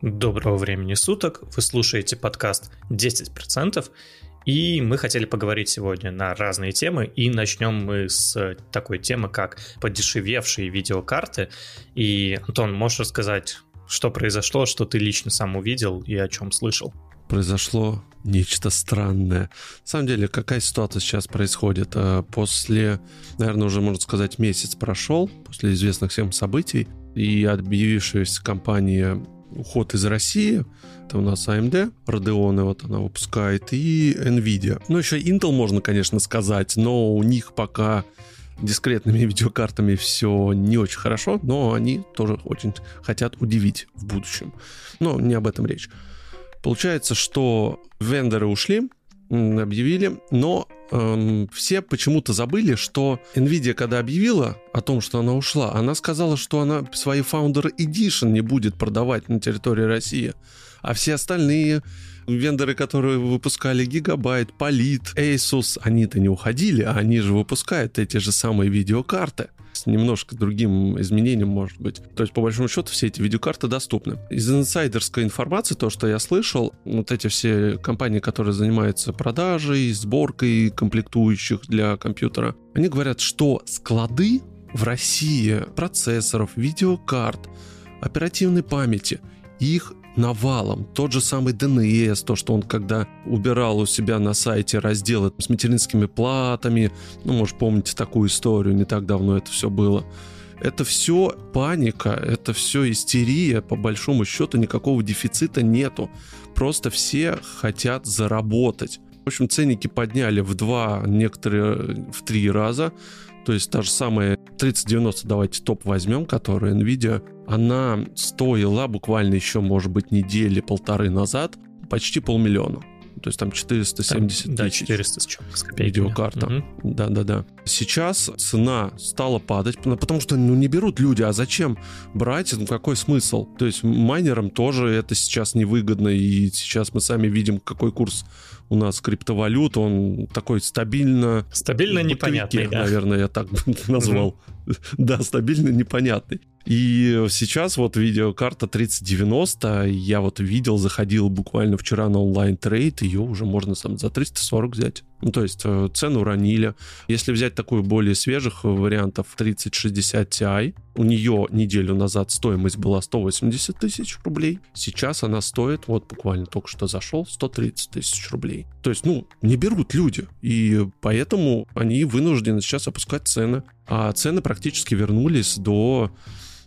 Доброго времени суток, вы слушаете подкаст 10%, и мы хотели поговорить сегодня на разные темы, и начнем мы с такой темы, как подешевевшие видеокарты. И, Антон, можешь рассказать, что произошло, что ты лично сам увидел и о чем слышал? произошло нечто странное. На самом деле, какая ситуация сейчас происходит? Э, после, наверное, уже можно сказать, месяц прошел, после известных всем событий, и объявившаяся компания уход из России. Это у нас AMD, Radeon, вот она выпускает, и Nvidia. Ну, еще Intel можно, конечно, сказать, но у них пока дискретными видеокартами все не очень хорошо, но они тоже очень хотят удивить в будущем. Но не об этом речь. Получается, что вендоры ушли, объявили, но эм, все почему-то забыли, что Nvidia, когда объявила о том, что она ушла, она сказала, что она свои Founder Edition не будет продавать на территории России, а все остальные вендоры, которые выпускали Gigabyte, Polit, Asus, они-то не уходили, а они же выпускают эти же самые видеокарты немножко другим изменением, может быть. То есть, по большому счету, все эти видеокарты доступны. Из инсайдерской информации, то, что я слышал, вот эти все компании, которые занимаются продажей, сборкой комплектующих для компьютера, они говорят, что склады в России процессоров, видеокарт, оперативной памяти, их навалом. Тот же самый DNS, то, что он когда убирал у себя на сайте разделы с материнскими платами, ну, может, помните такую историю, не так давно это все было. Это все паника, это все истерия, по большому счету никакого дефицита нету. Просто все хотят заработать. В общем, ценники подняли в два, некоторые в три раза. То есть та же самая 3090, давайте топ возьмем, которая Nvidia, она стоила буквально еще, может быть, недели полторы назад почти полмиллиона. То есть там 470 там, да, 400 с чем-то с копейками. Видеокарта. Да-да-да. Сейчас цена стала падать, потому что ну, не берут люди, а зачем брать, ну какой смысл? То есть майнерам тоже это сейчас невыгодно, и сейчас мы сами видим, какой курс у нас криптовалют, он такой стабильно... Стабильно непонятный, да. Наверное, я так назвал. Да, стабильно непонятный. И сейчас вот видеокарта 3090, я вот видел, заходил буквально вчера на онлайн-трейд, ее уже можно там за 340 взять. Ну, то есть э, цену уронили. Если взять такую более свежих вариантов 3060 Ti, у нее неделю назад стоимость была 180 тысяч рублей. Сейчас она стоит, вот буквально только что зашел, 130 тысяч рублей. То есть, ну, не берут люди. И поэтому они вынуждены сейчас опускать цены. А цены практически вернулись до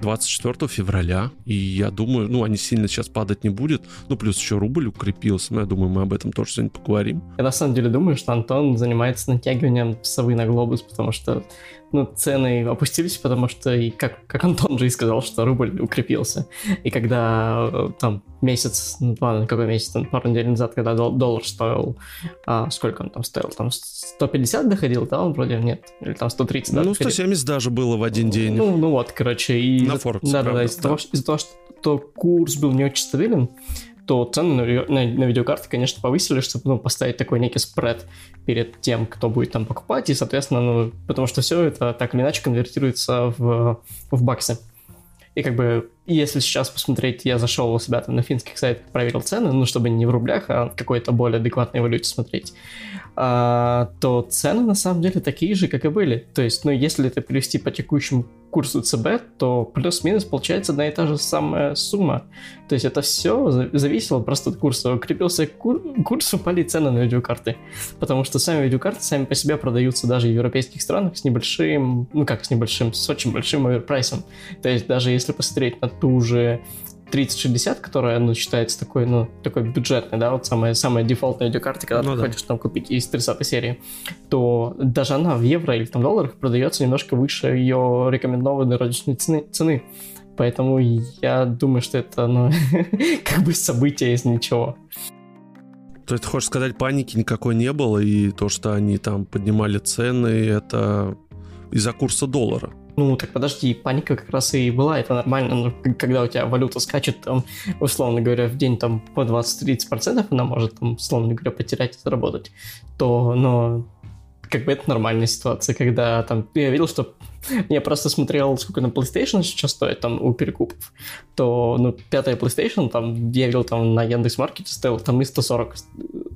24 февраля. И я думаю, ну, они сильно сейчас падать не будет. Ну, плюс еще рубль укрепился. Но я думаю, мы об этом тоже сегодня поговорим. Я на самом деле думаю, что Антон занимается натягиванием совы на глобус, потому что ну, цены опустились, потому что, и как, как Антон же и сказал, что рубль укрепился. И когда э, там месяц, ну ладно, какой месяц, там, пару недель назад, когда доллар стоил, а, сколько он там стоил, там 150 доходил, да, он вроде нет, или там 130, да? Ну, 170 даже было в один день. Ну, ну вот, короче, и... На Форексе, Да, да, да, из-за того, из того, что курс был не очень стабилен, то цены на, на, на видеокарты, конечно, повысили, чтобы ну, поставить такой некий спред перед тем, кто будет там покупать, и, соответственно, ну, потому что все это так или иначе конвертируется в, в баксы. И как бы, если сейчас посмотреть, я зашел у себя там на финских сайтах, проверил цены, ну, чтобы не в рублях, а в какой-то более адекватной валюте смотреть, а, то цены на самом деле такие же, как и были. То есть, ну, если это перевести по текущему курсу ЦБ, то плюс-минус получается одна и та же самая сумма. То есть это все зависело просто от курса. Укрепился кур курс, упали цены на видеокарты. Потому что сами видеокарты сами по себе продаются даже в европейских странах с небольшим, ну как с небольшим, с очень большим оверпрайсом. То есть даже если посмотреть на ту же 3060, которая, ну, считается такой, ну, такой бюджетной, да, вот самая, самая дефолтная видеокарта, когда ну, ты да. хочешь там купить из 30 серии, то даже она в евро или там долларах продается немножко выше ее рекомендованной розничной цены, цены. Поэтому я думаю, что это, ну, как бы событие из ничего. То есть, хочешь сказать, паники никакой не было, и то, что они там поднимали цены, это из-за курса доллара? Ну, так подожди, паника как раз и была, это нормально, но когда у тебя валюта скачет, там, условно говоря, в день там по 20-30%, она может, там, условно говоря, потерять и заработать, то, но как бы это нормальная ситуация, когда там, я видел, что я просто смотрел, сколько на PlayStation сейчас стоит там у перекупов, то, ну, пятая PlayStation, там, я видел там на Яндекс.Маркете стоил там и 140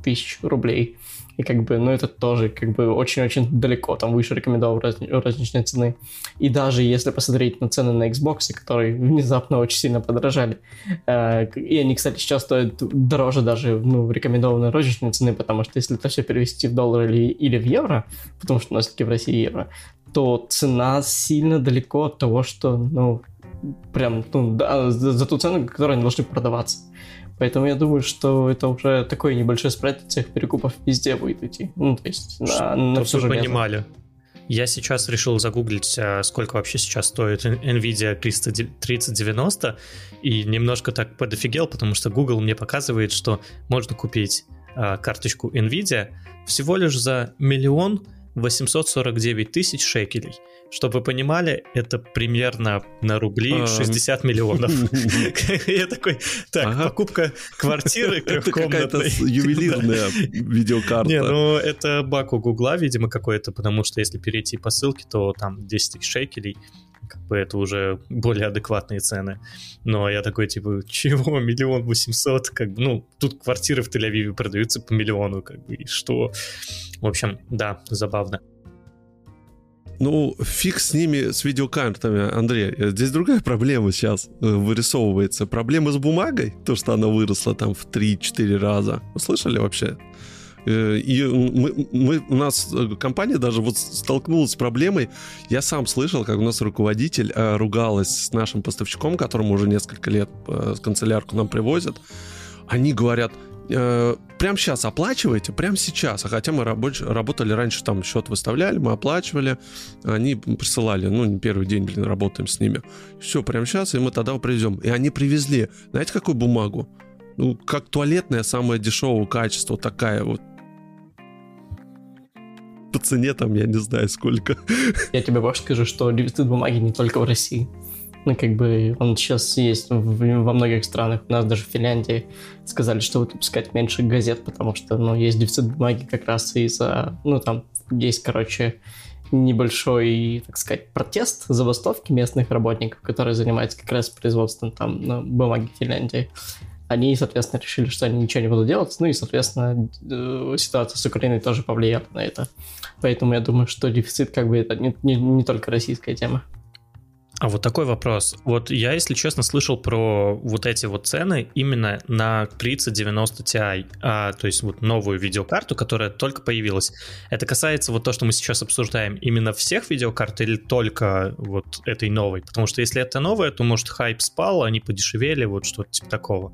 тысяч рублей. И как бы, ну, это тоже как бы очень-очень далеко, там выше рекомендовал разни- розничной цены. И даже если посмотреть на цены на Xbox, которые внезапно очень сильно подорожали, э, и они, кстати, сейчас стоят дороже даже, ну, рекомендованной розничной цены, потому что если это все перевести в доллар или, или в евро, потому что у нас таки в России евро, то цена сильно далеко от того, что, ну, прям, ну, да, за, за ту цену, которой они должны продаваться. Поэтому я думаю, что это уже такой небольшой спред этих перекупов везде будет идти. Ну, то есть на, на всю вы понимали. Я сейчас решил загуглить, а, сколько вообще сейчас стоит NVIDIA 3090, и немножко так подофигел, потому что Google мне показывает, что можно купить а, карточку NVIDIA всего лишь за миллион 849 тысяч шекелей. Чтобы вы понимали, это примерно на рубли 60 миллионов. Я такой, так, покупка квартиры трехкомнатной. Это ювелирная видеокарта. Не, ну это баг у Гугла, видимо, какой-то, потому что если перейти по ссылке, то там 10 тысяч шекелей как бы это уже более адекватные цены. Но я такой, типа, чего, миллион восемьсот, как бы, ну, тут квартиры в Тель-Авиве продаются по миллиону, как бы, и что? В общем, да, забавно. Ну, фиг с ними, с видеокартами, Андрей. Здесь другая проблема сейчас э, вырисовывается. Проблема с бумагой, то, что она выросла там в 3-4 раза. Вы слышали вообще? Э, и мы, мы, у нас э, компания даже вот столкнулась с проблемой. Я сам слышал, как у нас руководитель ругалась с нашим поставщиком, которому уже несколько лет канцелярку нам привозят. Они говорят, э, прямо сейчас оплачиваете, прямо сейчас. А хотя мы рабоч- работали раньше, там счет выставляли, мы оплачивали, они присылали, ну, не первый день, блин, работаем с ними. Все, прямо сейчас, и мы тогда привезем. И они привезли, знаете, какую бумагу? Ну, как туалетная, самое дешевого качества, такая вот по цене там, я не знаю сколько. Я тебе больше скажу, что дефицит бумаги не только в России. Ну, как бы он сейчас есть в, во многих странах. У нас даже в Финляндии сказали, что выпускать меньше газет, потому что, ну, есть дефицит бумаги как раз из-за, ну, там есть, короче, небольшой, так сказать, протест, забастовки местных работников, которые занимаются как раз производством там ну, бумаги в Финляндии. Они, соответственно, решили, что они ничего не будут делать, ну и, соответственно, э, ситуация с Украиной тоже повлияла на это. Поэтому я думаю, что дефицит как бы это не, не, не только российская тема. А вот такой вопрос. Вот я, если честно, слышал про вот эти вот цены именно на 3090 Ti, а, то есть вот новую видеокарту, которая только появилась. Это касается вот то, что мы сейчас обсуждаем, именно всех видеокарт или только вот этой новой? Потому что если это новая, то, может, хайп спал, они подешевели, вот что-то типа такого.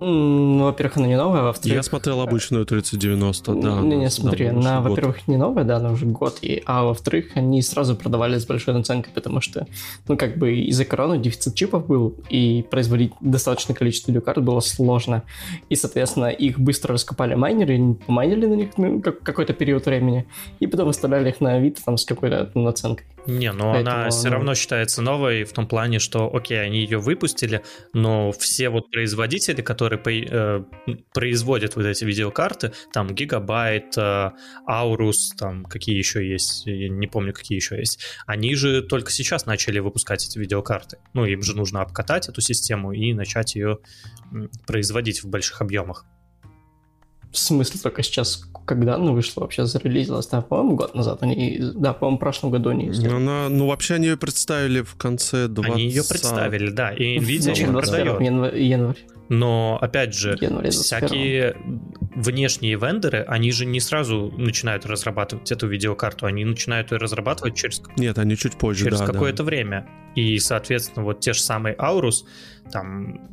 Ну, во-первых, она не новая, а во-вторых... Я смотрел обычную 3090, да. Не, не, смотри, она, во-первых, не новая, да, она уже год, и, а во-вторых, они сразу продавали с большой наценкой, потому что, ну, как бы из-за короны дефицит чипов был, и производить достаточное количество видеокарт было сложно, и, соответственно, их быстро раскопали майнеры, помайнили на них ну, как, какой-то период времени, и потом выставляли их на Авито там с какой-то наценкой. Не, но Поэтому, она все равно считается новой в том плане, что, окей, они ее выпустили, но все вот производители, которые э, производят вот эти видеокарты, там Gigabyte, э, Aorus, там какие еще есть, я не помню, какие еще есть, они же только сейчас начали выпускать эти видеокарты. Ну, им же нужно обкатать эту систему и начать ее производить в больших объемах. В смысле, только сейчас, когда она вышла, вообще зарелизилась? Да, по-моему, год назад. Они, да, по-моему, в прошлом году они ее Она, ну, вообще они ее представили в конце 20... Они ее представили, да, и Nvidia ее продает. Январь, январь. Но, опять же, всякие внешние вендоры, они же не сразу начинают разрабатывать эту видеокарту, они начинают ее разрабатывать через... Нет, они чуть позже, Через да, какое-то да. время. И, соответственно, вот те же самые Aurus, там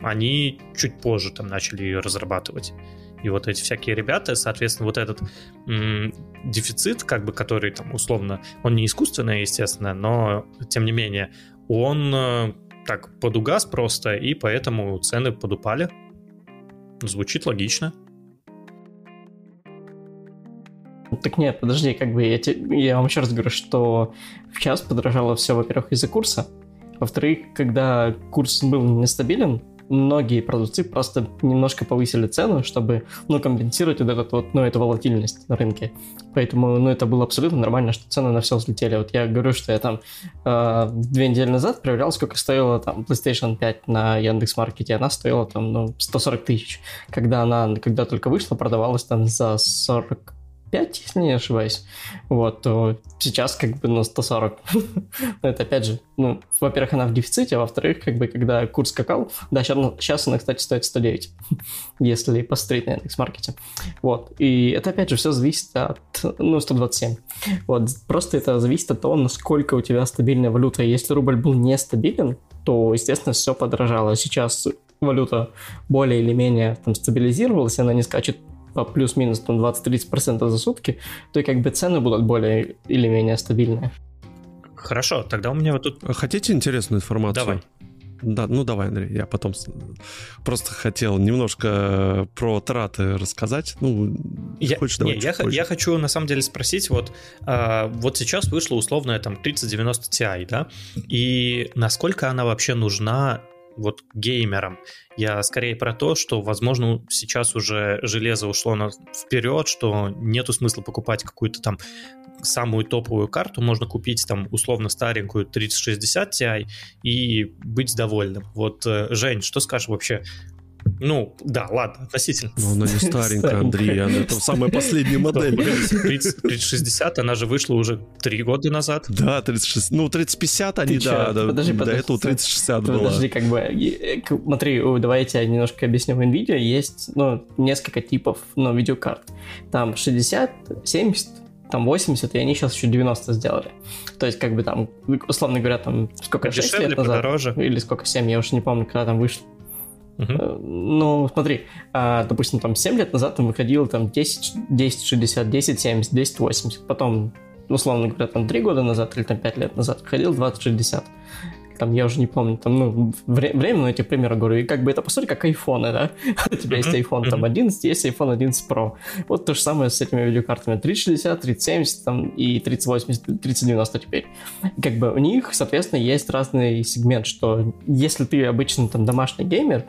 они чуть позже там начали ее разрабатывать. И вот эти всякие ребята, соответственно, вот этот м- дефицит, как бы, который там условно, он не искусственный, естественно, но тем не менее, он э, так подугас просто, и поэтому цены подупали. Звучит логично. Так нет, подожди, как бы я, те, я вам еще раз говорю, что в час подорожало все, во-первых, из-за курса, во-вторых, когда курс был нестабилен, многие продавцы просто немножко повысили цену, чтобы, ну, компенсировать вот этот вот, ну, эту волатильность на рынке. Поэтому, ну, это было абсолютно нормально, что цены на все взлетели. Вот я говорю, что я там э, две недели назад проверял, сколько стоила там PlayStation 5 на Яндекс.Маркете, она стоила там, ну, 140 тысяч. Когда она, когда только вышла, продавалась там за 40 105, если не ошибаюсь, вот, то сейчас как бы на 140. Но это опять же, ну, во-первых, она в дефиците, а во-вторых, как бы, когда курс скакал, да, сейчас, сейчас она, кстати, стоит 109, если посмотреть на Яндекс.Маркете. Вот, и это, опять же, все зависит от, ну, 127. Вот, просто это зависит от того, насколько у тебя стабильная валюта. Если рубль был нестабилен, то, естественно, все подорожало. Сейчас валюта более или менее там стабилизировалась, она не скачет плюс-минус там 20-30% за сутки, то и как бы цены будут более или менее стабильные. Хорошо, тогда у меня вот тут... Хотите интересную информацию? Давай. Да, ну давай, Андрей, я потом просто хотел немножко про траты рассказать. Ну, я, хочешь, давай не, я, я хочу на самом деле спросить, вот, а, вот сейчас вышла условная там 3090 Ti, да, и насколько она вообще нужна вот геймерам. Я скорее про то, что, возможно, сейчас уже железо ушло на вперед, что нету смысла покупать какую-то там самую топовую карту, можно купить там условно старенькую 3060 Ti и быть довольным. Вот, э, Жень, что скажешь вообще ну, да, ладно, относительно. Но она не старенькая, Андрей, она это самая последняя модель. 3060, она же вышла уже три года назад. Да, 36, ну 3050 они, да, да, подожди, до подожди, этого 3060 была. Подожди, как бы, э, смотри, давайте я немножко объясню. В NVIDIA есть, ну, несколько типов, ну, видеокарт. Там 60, 70, там 80, и они сейчас еще 90 сделали. То есть, как бы там, условно говоря, там сколько, 6 Дешевле, лет назад? подороже. Или сколько, 7, я уже не помню, когда там вышло. Uh-huh. Ну, смотри, а, допустим, там 7 лет назад там выходило там 10, 10 60, 10 70, 10 80. Потом, условно говоря, там 3 года назад или там 5 лет назад выходил 20 60 там, я уже не помню, там, ну, вре- время, но эти примеры говорю, и как бы это, по сути, как айфоны, да? У тебя есть iPhone там 11, есть iPhone 11 Pro. Вот то же самое с этими видеокартами 3060, 3070 там, и 3080, 3090 теперь. Как бы у них, соответственно, есть разный сегмент, что если ты обычно там домашний геймер,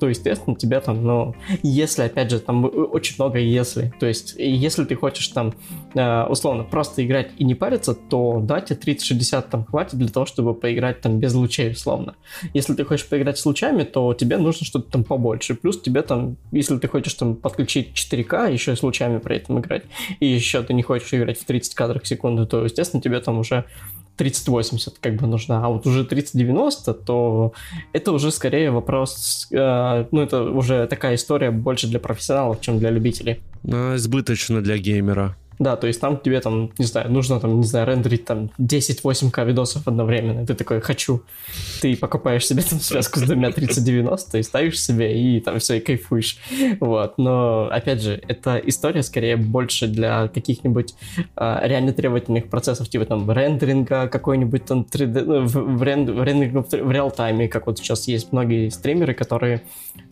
то, естественно, тебя там, ну, если, опять же, там очень много если, то есть, если ты хочешь там, э, условно, просто играть и не париться, то, да, тебе 3060 там хватит для того, чтобы поиграть там без лучей, условно. Если ты хочешь поиграть с лучами, то тебе нужно что-то там побольше, плюс тебе там, если ты хочешь там подключить 4К, еще и с лучами при этом играть, и еще ты не хочешь играть в 30 кадров в секунду, то, естественно, тебе там уже 3080 как бы нужна, а вот уже 3090, то это уже скорее вопрос, э, ну это уже такая история больше для профессионалов, чем для любителей. А, избыточно для геймера. Да, то есть там тебе там, не знаю, нужно там, не знаю, рендерить там 10 8К видосов одновременно. Ты такой, хочу. Ты покупаешь себе там связку с двумя 3090 и ставишь себе, и там все, и кайфуешь. Вот. Но, опять же, эта история скорее больше для каких-нибудь а, реально требовательных процессов, типа там рендеринга какой-нибудь там 3D, ну, в, в, рен, в рендеринг в реал-тайме, как вот сейчас есть многие стримеры, которые,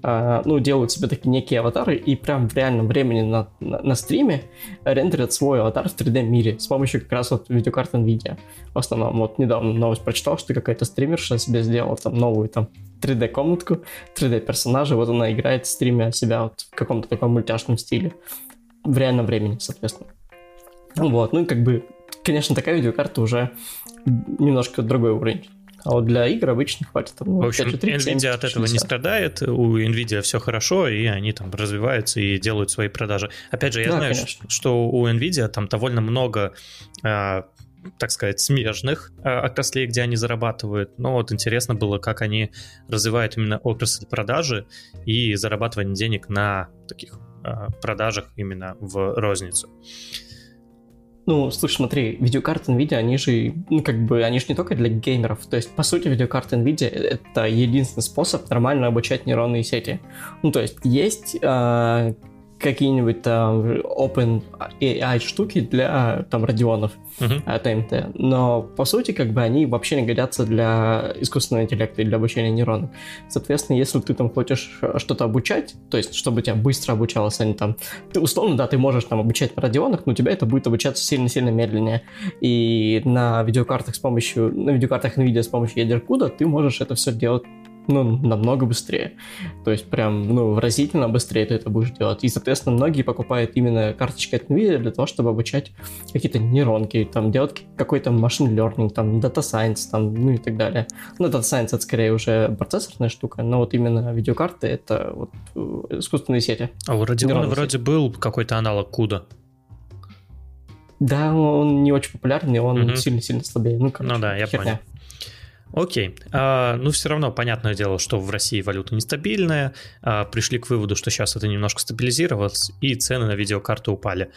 а, ну, делают себе такие некие аватары и прям в реальном времени на, на, на стриме рендерят свой аватар в 3D мире с помощью как раз вот видеокарт NVIDIA. В основном, вот недавно новость прочитал, что какая-то стримерша себе сделала там новую там 3D комнатку, 3D персонажа, вот она играет в стриме себя вот в каком-то таком мультяшном стиле. В реальном времени, соответственно. Вот, ну и как бы, конечно, такая видеокарта уже немножко другой уровень. А вот для игр обычно хватит. Ну, в общем, 3, NVIDIA 70, от этого 60. не страдает, у NVIDIA все хорошо, и они там развиваются и делают свои продажи. Опять же, я да, знаю, конечно. что у NVIDIA там довольно много а, так сказать, смежных а, отраслей, где они зарабатывают. Но вот интересно было, как они развивают именно отрасль продажи и зарабатывание денег на таких а, продажах именно в розницу. Ну, слушай, смотри, видеокарты NVIDIA, они же, ну, как бы, они же не только для геймеров. То есть, по сути, видеокарты NVIDIA — это единственный способ нормально обучать нейронные сети. Ну, то есть, есть э, какие-нибудь там open AI штуки для там радионов uh-huh. от AMT, но по сути как бы они вообще не годятся для искусственного интеллекта и для обучения нейронов. Соответственно, если ты там хочешь что-то обучать, то есть чтобы тебя быстро обучалось, они там, ты, условно, да, ты можешь там обучать на радионах, но у тебя это будет обучаться сильно-сильно медленнее. И на видеокартах с помощью, на видеокартах NVIDIA с помощью ядер CUDA ты можешь это все делать ну, намного быстрее. То есть прям, ну, выразительно быстрее ты это будешь делать. И, соответственно, многие покупают именно карточки от NVIDIA для того, чтобы обучать какие-то нейронки, там, делать какой-то машин learning, там, data science, там, ну и так далее. Ну, data science это скорее уже процессорная штука, но вот именно видеокарты это вот э, искусственные сети. А у Radeon вроде был какой-то аналог CUDA. Да, он не очень популярный, он сильно-сильно слабее. Ну, короче, ну да, я херня. понял. Окей. А, ну, все равно, понятное дело, что в России валюта нестабильная. А, пришли к выводу, что сейчас это немножко стабилизировалось, и цены на видеокарты упали.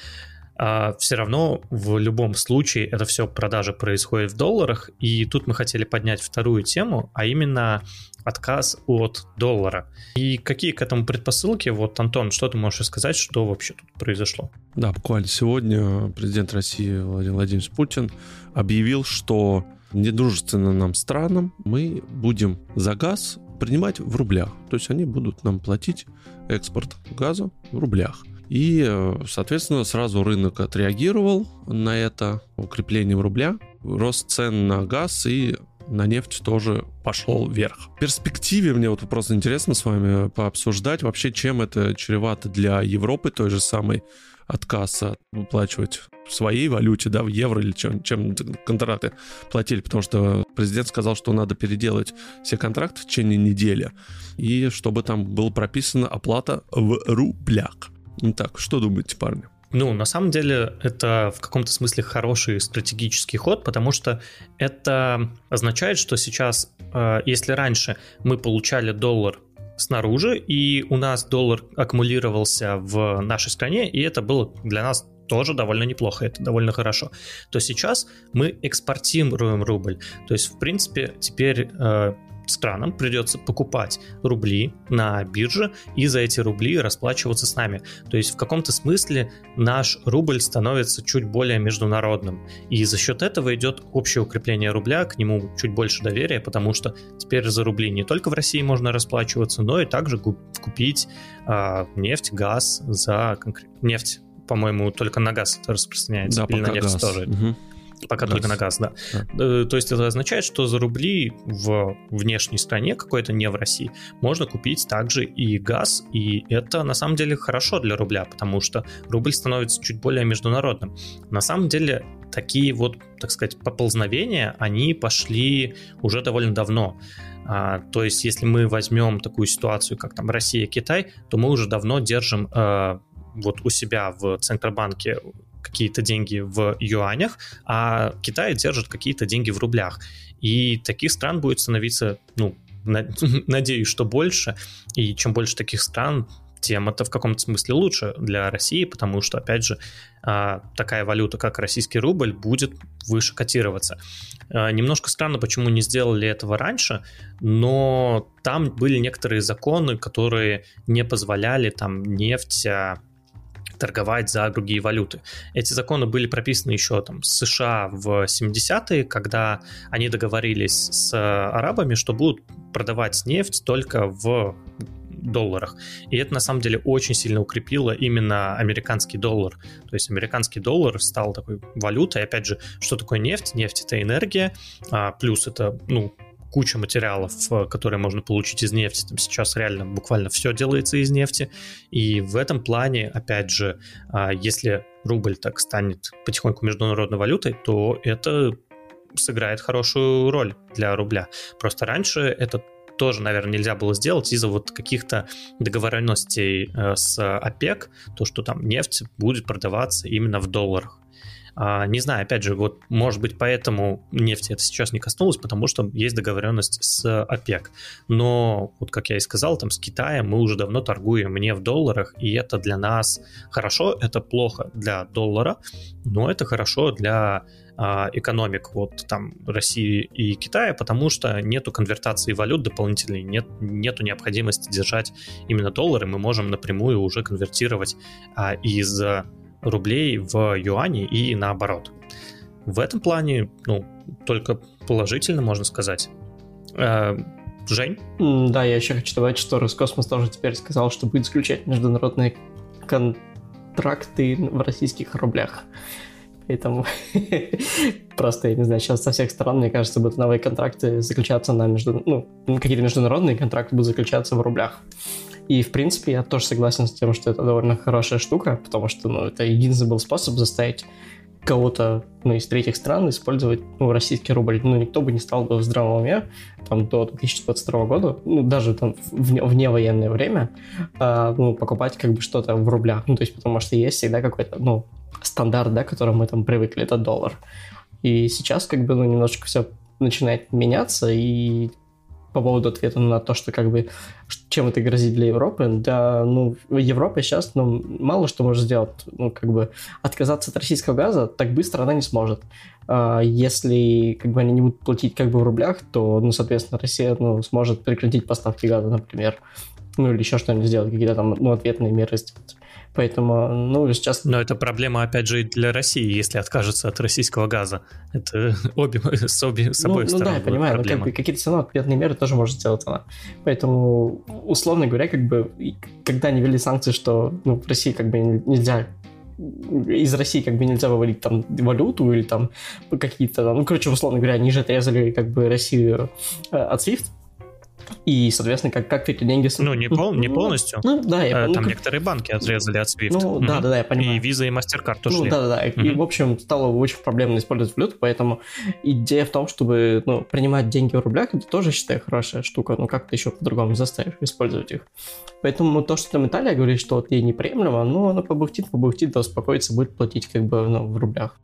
А, все равно в любом случае это все продажи происходит в долларах. И тут мы хотели поднять вторую тему, а именно отказ от доллара. И какие к этому предпосылки? Вот, Антон, что ты можешь сказать, что вообще тут произошло? Да, буквально сегодня президент России Владимир Владимирович Путин объявил, что недружественным нам странам мы будем за газ принимать в рублях. То есть они будут нам платить экспорт газа в рублях. И, соответственно, сразу рынок отреагировал на это укреплением рубля. Рост цен на газ и на нефть тоже пошел вверх. В перспективе мне вот просто интересно с вами пообсуждать вообще, чем это чревато для Европы той же самой отказ выплачивать в своей валюте, да, в евро или чем, чем контракты платили, потому что президент сказал, что надо переделать все контракты в течение недели, и чтобы там было прописано оплата в рублях. Так, что думаете, парни? Ну, на самом деле, это в каком-то смысле хороший стратегический ход, потому что это означает, что сейчас, э, если раньше мы получали доллар снаружи, и у нас доллар аккумулировался в нашей стране, и это было для нас тоже довольно неплохо, это довольно хорошо, то сейчас мы экспортируем рубль. То есть, в принципе, теперь э, странам придется покупать рубли на бирже и за эти рубли расплачиваться с нами. То есть в каком-то смысле наш рубль становится чуть более международным. И за счет этого идет общее укрепление рубля, к нему чуть больше доверия, потому что теперь за рубли не только в России можно расплачиваться, но и также купить э, нефть, газ за конкрет... нефть по-моему, только на газ это распространяется. Да, Или на нефть газ. тоже. Угу. Пока газ. только на газ, да. Э, то есть это означает, что за рубли в внешней стране, какой-то не в России, можно купить также и газ, и это на самом деле хорошо для рубля, потому что рубль становится чуть более международным. На самом деле такие вот, так сказать, поползновения, они пошли уже довольно давно. А, то есть, если мы возьмем такую ситуацию, как там Россия, Китай, то мы уже давно держим э, вот у себя в Центробанке какие-то деньги в юанях, а Китай держит какие-то деньги в рублях. И таких стран будет становиться, ну, надеюсь, что больше. И чем больше таких стран, тем это в каком-то смысле лучше для России, потому что, опять же, а, такая валюта, как российский рубль, будет выше котироваться. А, немножко странно, почему не сделали этого раньше, но там были некоторые законы, которые не позволяли там нефть а, торговать за другие валюты. Эти законы были прописаны еще там с США в 70-е, когда они договорились с арабами, что будут продавать нефть только в долларах. И это на самом деле очень сильно укрепило именно американский доллар. То есть американский доллар стал такой валютой. Опять же, что такое нефть? Нефть это энергия, а плюс это ну, куча материалов, э, которые можно получить из нефти. Там сейчас реально буквально все делается из нефти. И в этом плане, опять же, а, если рубль так станет потихоньку международной валютой, то это сыграет хорошую роль для рубля. Просто раньше это тоже, наверное, нельзя было сделать из-за вот каких-то договоренностей э, с ОПЕК, то, что там нефть будет продаваться именно в долларах. А, не знаю, опять же, вот может быть поэтому нефти это сейчас не коснулось, потому что есть договоренность с ОПЕК. Но вот как я и сказал, там с Китаем мы уже давно торгуем не в долларах, и это для нас хорошо, это плохо для доллара, но это хорошо для а, экономик вот там России и Китая, потому что нету конвертации валют дополнительной, нет, нету необходимости держать именно доллары, мы можем напрямую уже конвертировать а, из рублей в юани и наоборот. В этом плане, ну, только положительно можно сказать. Э, Жень? Да, я еще хочу добавить, что Роскосмос тоже теперь сказал, что будет заключать международные контракты в российских рублях. Поэтому просто, я не знаю, сейчас со всех сторон, мне кажется, будут новые контракты заключаться на между... ну, какие-то международные контракты будут заключаться в рублях. И, в принципе, я тоже согласен с тем, что это довольно хорошая штука, потому что, ну, это единственный был способ заставить кого-то ну, из третьих стран использовать ну, российский рубль. Ну, никто бы не стал бы в здравом уме там, до 2022 года, ну, даже там в, в невоенное время, э, ну, покупать как бы что-то в рублях. Ну, то есть, потому что есть всегда какой-то, ну, стандарт, да, к которому мы там привыкли, это доллар. И сейчас как бы, ну, немножечко все начинает меняться, и по поводу ответа на то, что как бы чем это грозит для Европы, да, ну, Европа сейчас, ну, мало что может сделать, ну, как бы отказаться от российского газа так быстро она не сможет. А если, как бы, они не будут платить как бы в рублях, то, ну, соответственно, Россия, ну, сможет прекратить поставки газа, например, ну, или еще что-нибудь сделать, какие-то там, ну, ответные меры сделать. Поэтому, ну, сейчас... Но это проблема, опять же, и для России, если откажется от российского газа. Это обе, с, обе, с обоих ну, сторон Ну да, я понимаю, но как бы, какие-то все равно ответные меры тоже может сделать она. Поэтому, условно говоря, как бы, когда они ввели санкции, что ну, в России как бы нельзя из России как бы нельзя выводить там валюту или там какие-то, ну, короче, условно говоря, они же отрезали как бы Россию э, от SWIFT, и, соответственно, как, как эти деньги... Ну, не, пол, не полностью. Ну, да, я Там ну, некоторые банки отрезали от SWIFT. Ну, да, да, да, я понимаю. И Visa, и MasterCard тоже. Ну, да, да, да. И, в общем, стало очень проблемно использовать валюту, поэтому идея в том, чтобы, ну, принимать деньги в рублях, это тоже, считаю, хорошая штука. Ну, как ты еще по-другому заставишь использовать их. Поэтому ну, то, что там Италия говорит, что вот ей неприемлемо, ну, она побухтит, побухтит, да успокоится, будет платить как бы ну, в рублях.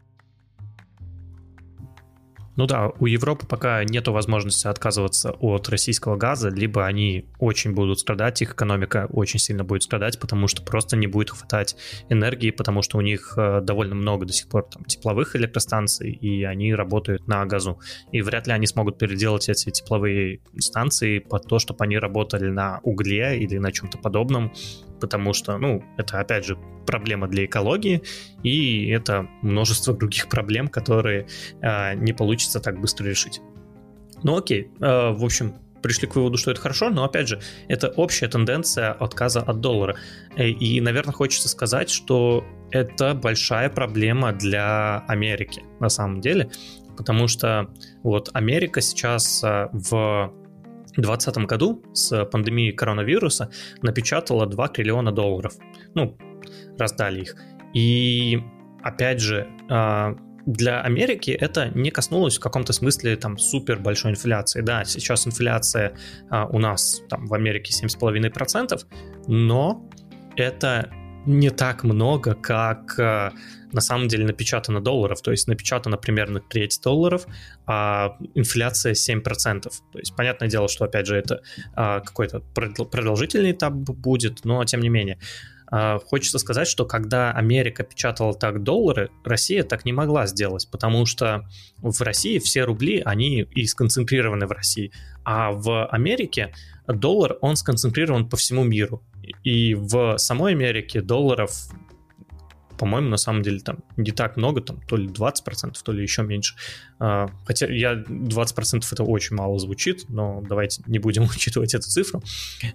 Ну да, у Европы пока нет возможности отказываться от российского газа, либо они очень будут страдать, их экономика очень сильно будет страдать, потому что просто не будет хватать энергии, потому что у них э, довольно много до сих пор там, тепловых электростанций, и они работают на газу. И вряд ли они смогут переделать эти тепловые станции под то, чтобы они работали на угле или на чем-то подобном, потому что, ну, это, опять же, проблема для экологии, и это множество других проблем, которые э, не получится так быстро решить. Ну окей, э, в общем, пришли к выводу, что это хорошо, но опять же, это общая тенденция отказа от доллара. Э, и, наверное, хочется сказать, что это большая проблема для Америки на самом деле, потому что вот Америка сейчас э, в 2020 году с пандемией коронавируса напечатала 2 триллиона долларов. Ну, раздали их. И опять же, а, для Америки это не коснулось в каком-то смысле там супер большой инфляции. Да, сейчас инфляция а, у нас там в Америке 7,5%, но это не так много, как а, на самом деле напечатано долларов. То есть напечатано примерно треть долларов, а инфляция 7%. То есть понятное дело, что опять же это а, какой-то продолжительный этап будет, но тем не менее. А, хочется сказать, что когда Америка печатала так доллары, Россия так не могла сделать, потому что в России все рубли, они и сконцентрированы в России, а в Америке доллар, он сконцентрирован по всему миру. И в самой Америке долларов по-моему, на самом деле там не так много, там то ли 20%, то ли еще меньше. А, хотя я 20% это очень мало звучит, но давайте не будем учитывать эту цифру.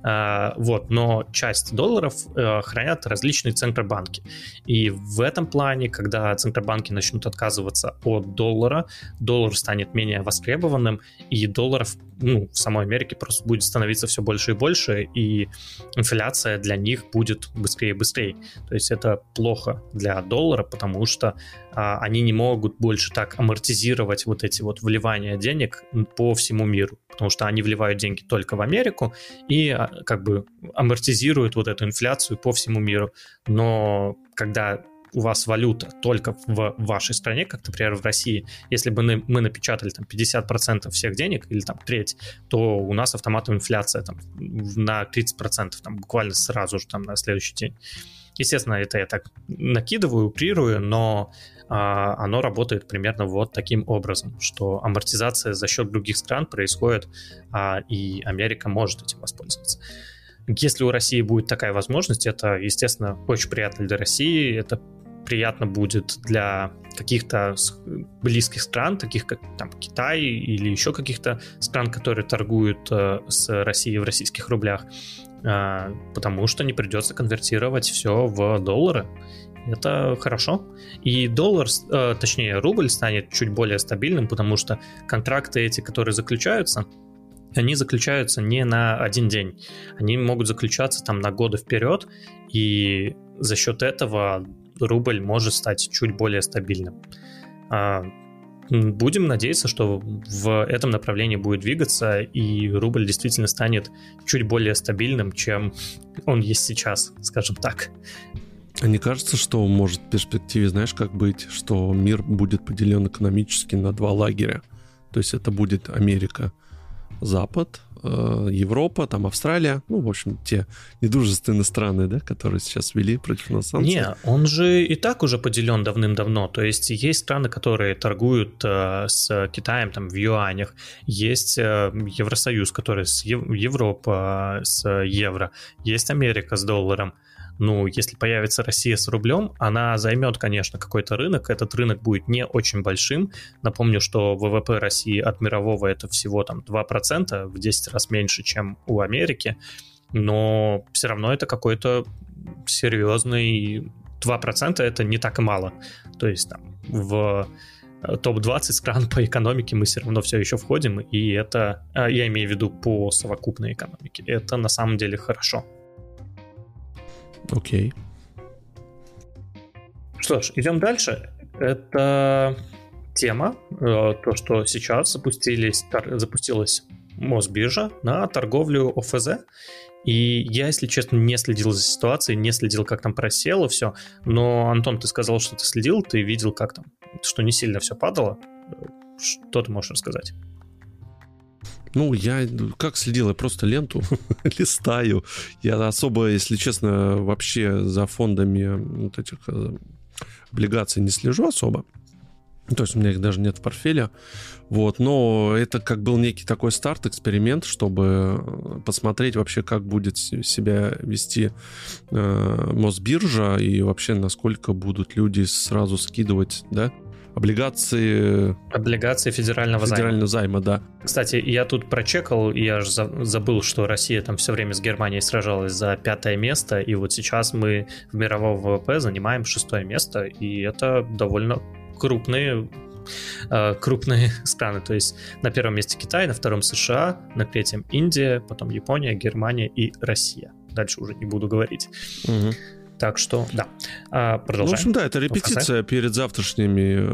А, вот, но часть долларов э, хранят различные центробанки. И в этом плане, когда центробанки начнут отказываться от доллара, доллар станет менее востребованным, и долларов ну, в самой Америке просто будет становиться все больше и больше, и инфляция для них будет быстрее и быстрее. То есть это плохо для доллара, потому что а, они не могут больше так амортизировать вот эти вот вливания денег по всему миру, потому что они вливают деньги только в Америку и а, как бы амортизируют вот эту инфляцию по всему миру. Но когда у вас валюта только в вашей стране, как, например, в России, если бы мы напечатали там 50% всех денег или там треть, то у нас автоматом инфляция там на 30%, там буквально сразу же там на следующий день. Естественно, это я так накидываю, уприрую, но а, оно работает примерно вот таким образом, что амортизация за счет других стран происходит, а, и Америка может этим воспользоваться. Если у России будет такая возможность, это, естественно, очень приятно для России, это приятно будет для каких-то близких стран, таких как там Китай или еще каких-то стран, которые торгуют э, с Россией в российских рублях, потому что не придется конвертировать все в доллары. это хорошо. И доллар, э, точнее рубль станет чуть более стабильным, потому что контракты эти, которые заключаются, они заключаются не на один день. Они могут заключаться там на годы вперед, и за счет этого рубль может стать чуть более стабильным. Будем надеяться, что в этом направлении будет двигаться, и рубль действительно станет чуть более стабильным, чем он есть сейчас, скажем так. А не кажется, что может в перспективе, знаешь, как быть, что мир будет поделен экономически на два лагеря? То есть это будет Америка, Запад, э, Европа, там Австралия, ну, в общем, те недружественные страны, да, которые сейчас ввели против нас санкции. Не, он же и так уже поделен давным-давно, то есть есть страны, которые торгуют э, с Китаем там в юанях, есть э, Евросоюз, который с Ев- Европа э, с евро, есть Америка с долларом, ну, если появится Россия с рублем, она займет, конечно, какой-то рынок. Этот рынок будет не очень большим. Напомню, что ВВП России от мирового это всего там 2%, в 10 раз меньше, чем у Америки. Но все равно это какой-то серьезный... 2% это не так и мало. То есть там в топ-20 стран по экономике мы все равно все еще входим, и это, а, я имею в виду по совокупной экономике, это на самом деле хорошо. Окей. Что ж, идем дальше. Это тема, э, то, что сейчас запустились, запустилась Мосбиржа на торговлю ОФЗ. И я, если честно, не следил за ситуацией, не следил, как там просело все. Но, Антон, ты сказал, что ты следил, ты видел, как там, что не сильно все падало. Что ты можешь рассказать? Ну, я как следил, я просто ленту листаю. Я особо, если честно, вообще за фондами вот этих э, облигаций не слежу особо. То есть у меня их даже нет в портфеле. Вот, но это как был некий такой старт, эксперимент, чтобы э, посмотреть вообще, как будет себя вести э, Мосбиржа и вообще насколько будут люди сразу скидывать, да, облигации... Облигации федерального, федерального займа. займа, да. Кстати, я тут прочекал, я же забыл, что Россия там все время с Германией сражалась за пятое место, и вот сейчас мы в мировом ВВП занимаем шестое место, и это довольно крупные э, крупные страны. То есть на первом месте Китай, на втором США, на третьем Индия, потом Япония, Германия и Россия. Дальше уже не буду говорить. Угу. Так что, да, а, продолжаем. Ну, в общем, да, это репетиция перед завтрашними,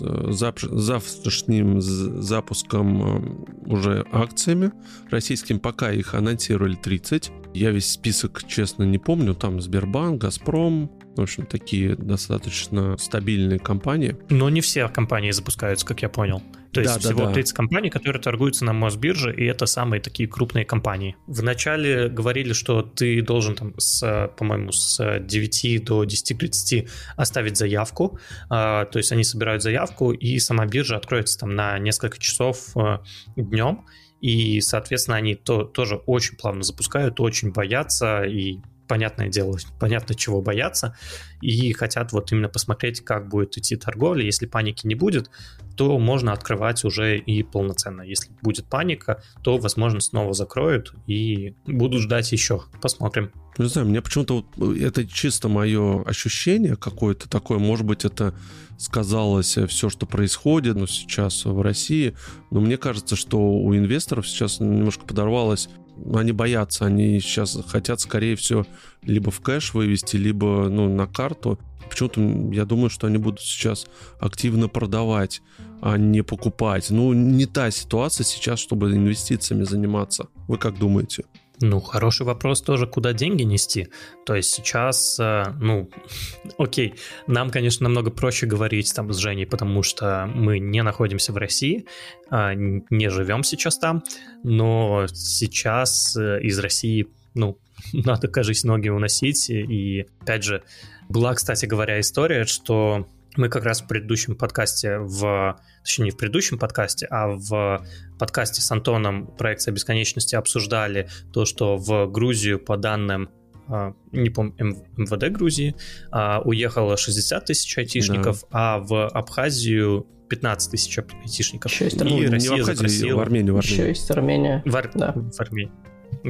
э, зап, завтрашним запуском э, уже акциями российским. Пока их анонсировали 30. Я весь список, честно, не помню. Там Сбербанк, Газпром, в общем, такие достаточно стабильные компании. Но не все компании запускаются, как я понял. То есть да, всего да, 30 компаний, которые торгуются на Мосбирже, и это самые такие крупные компании. Вначале говорили, что ты должен там, с, по-моему, с 9 до 10.30 оставить заявку. А, то есть они собирают заявку, и сама биржа откроется там на несколько часов а, днем. И, соответственно, они то, тоже очень плавно запускают, очень боятся, и понятное дело, понятно, чего бояться, и хотят вот именно посмотреть, как будет идти торговля. Если паники не будет, то можно открывать уже и полноценно. Если будет паника, то, возможно, снова закроют и будут ждать еще. Посмотрим. Не знаю, мне почему-то вот это чисто мое ощущение какое-то такое, может быть, это сказалось все, что происходит ну, сейчас в России, но мне кажется, что у инвесторов сейчас немножко подорвалось они боятся, они сейчас хотят, скорее всего, либо в кэш вывести, либо ну, на карту. Почему-то я думаю, что они будут сейчас активно продавать, а не покупать. Ну, не та ситуация сейчас, чтобы инвестициями заниматься. Вы как думаете? Ну, хороший вопрос тоже, куда деньги нести. То есть сейчас, э, ну, окей, нам, конечно, намного проще говорить там с Женей, потому что мы не находимся в России, а, не живем сейчас там, но сейчас э, из России, ну, надо, кажется, ноги уносить. И, опять же, была, кстати говоря, история, что мы как раз в предыдущем подкасте, в, точнее не в предыдущем подкасте, а в подкасте с Антоном проекция бесконечности обсуждали то, что в Грузию по данным а, не помню, МВД Грузии, а, уехало 60 тысяч айтишников, да. а в Абхазию 15 тысяч айтишников. Еще есть Армения. И Россия не в Абхазию, закрутила... в Армению, в Армению. Еще есть Армения. В, Ар... да. в Армении.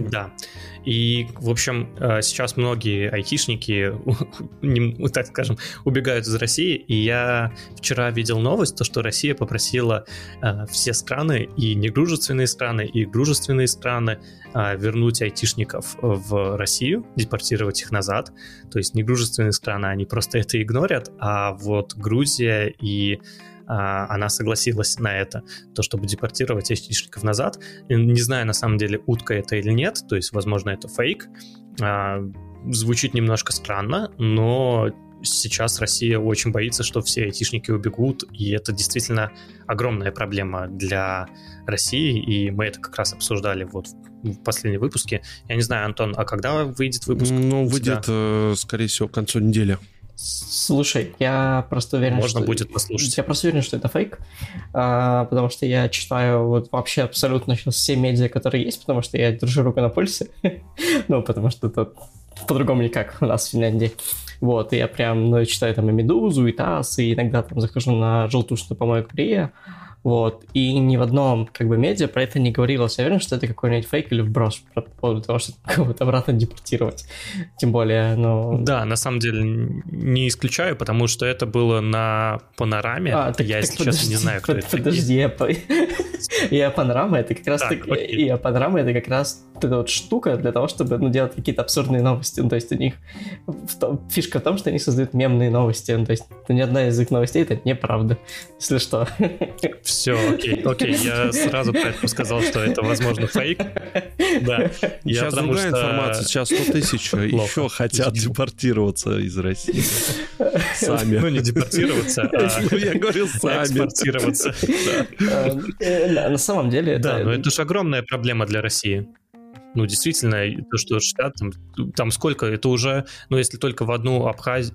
Да. И, в общем, э, сейчас многие айтишники, так скажем, убегают из России. И я вчера видел новость, то, что Россия попросила э, все страны, и недружественные страны, и дружественные страны, э, вернуть айтишников в Россию, депортировать их назад. То есть недружественные страны, они просто это игнорят, а вот Грузия и а, она согласилась на это, то, чтобы депортировать айтишников назад. Не знаю, на самом деле, утка это или нет, то есть, возможно, это фейк. А, звучит немножко странно, но сейчас Россия очень боится, что все айтишники убегут, и это действительно огромная проблема для России, и мы это как раз обсуждали вот в последнем выпуске. Я не знаю, Антон, а когда выйдет выпуск? Ну, выйдет, э, скорее всего, к концу недели. Слушай, я просто уверен, Можно что... будет послушать. Я просто уверен, что это фейк, а, потому что я читаю вот вообще абсолютно сейчас все медиа, которые есть, потому что я держу руку на пульсе. ну, потому что это по-другому никак у нас в Финляндии. Вот, и я прям ну, читаю там и «Медузу», и «ТАСС», и иногда там захожу на желтушную помойку Рия, вот. И ни в одном как бы медиа про это не говорилось. Я уверен, что это какой-нибудь фейк или вброс по поводу того, что кого-то обратно депортировать. Тем более, ну... Да, на самом деле не исключаю, потому что это было на панораме. А, так, я, так, если подожди, честно, не знаю, кто под, это. Подожди, я, я панорама, это как раз так, так и панорама это как раз эта вот штука для того, чтобы ну, делать какие-то абсурдные новости. Ну, то есть у них фишка в том, что они создают мемные новости. Ну, то есть ни одна из их новостей это неправда, если что. Все, окей, окей, я сразу поэтому сказал, что это, возможно, фейк. Да. Я сейчас другая что... информация, сейчас 100 тысяч еще хотят депортироваться из России. Сами. Ну, не депортироваться, а... Ну, я говорил сами. Экспортироваться. Э, на самом деле... Да, но это же огромная проблема для России. Ну, действительно, то, что штат, там, там сколько, это уже, ну, если только в одну Абхаз...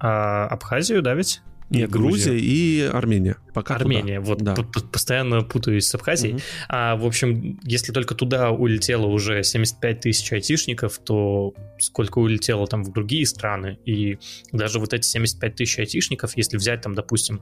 а, Абхазию, да, ведь? Нет, Грузия и Армения. Пока Армения, туда. вот да. постоянно путаюсь с Абхазией. Угу. А, в общем, если только туда улетело уже 75 тысяч айтишников, то сколько улетело там в другие страны? И даже вот эти 75 тысяч айтишников, если взять там, допустим,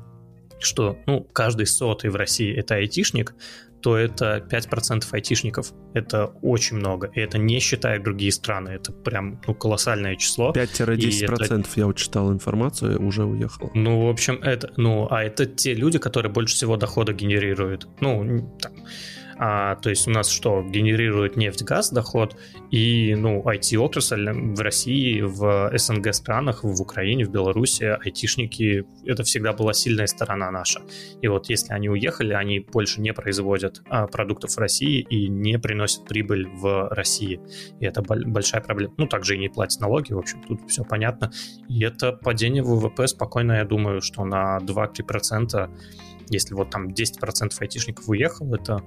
что, ну, каждый сотый в России это айтишник, то это 5% айтишников. Это очень много. И это не считая другие страны. Это прям ну, колоссальное число. 5-10% это... я вот читал информацию, уже уехал. Ну, в общем, это... Ну, а это те люди, которые больше всего дохода генерируют. Ну, там, а, то есть у нас что, генерирует нефть, газ, доход, и, ну, IT-отрасль в России, в СНГ странах, в Украине, в Беларуси, айтишники, это всегда была сильная сторона наша. И вот если они уехали, они больше не производят а, продуктов в России и не приносят прибыль в России. И это большая проблема. Ну, также и не платят налоги, в общем, тут все понятно. И это падение ВВП спокойно, я думаю, что на 2-3%, если вот там 10% айтишников уехал, это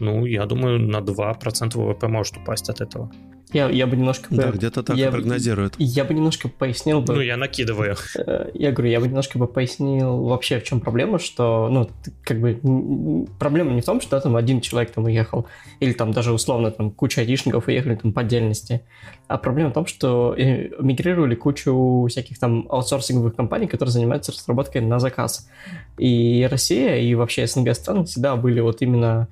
ну, я думаю, на 2% ВВП может упасть от этого. Я, я бы немножко... Да, где-то так я, прогнозируют. Я бы немножко пояснил бы... Ну, я накидываю. Э, я говорю, я бы немножко бы пояснил вообще, в чем проблема, что, ну, как бы, проблема не в том, что да, там один человек там уехал, или там даже условно там куча айтишников уехали там по отдельности, а проблема в том, что э, мигрировали кучу всяких там аутсорсинговых компаний, которые занимаются разработкой на заказ. И Россия, и вообще СНГ страны всегда были вот именно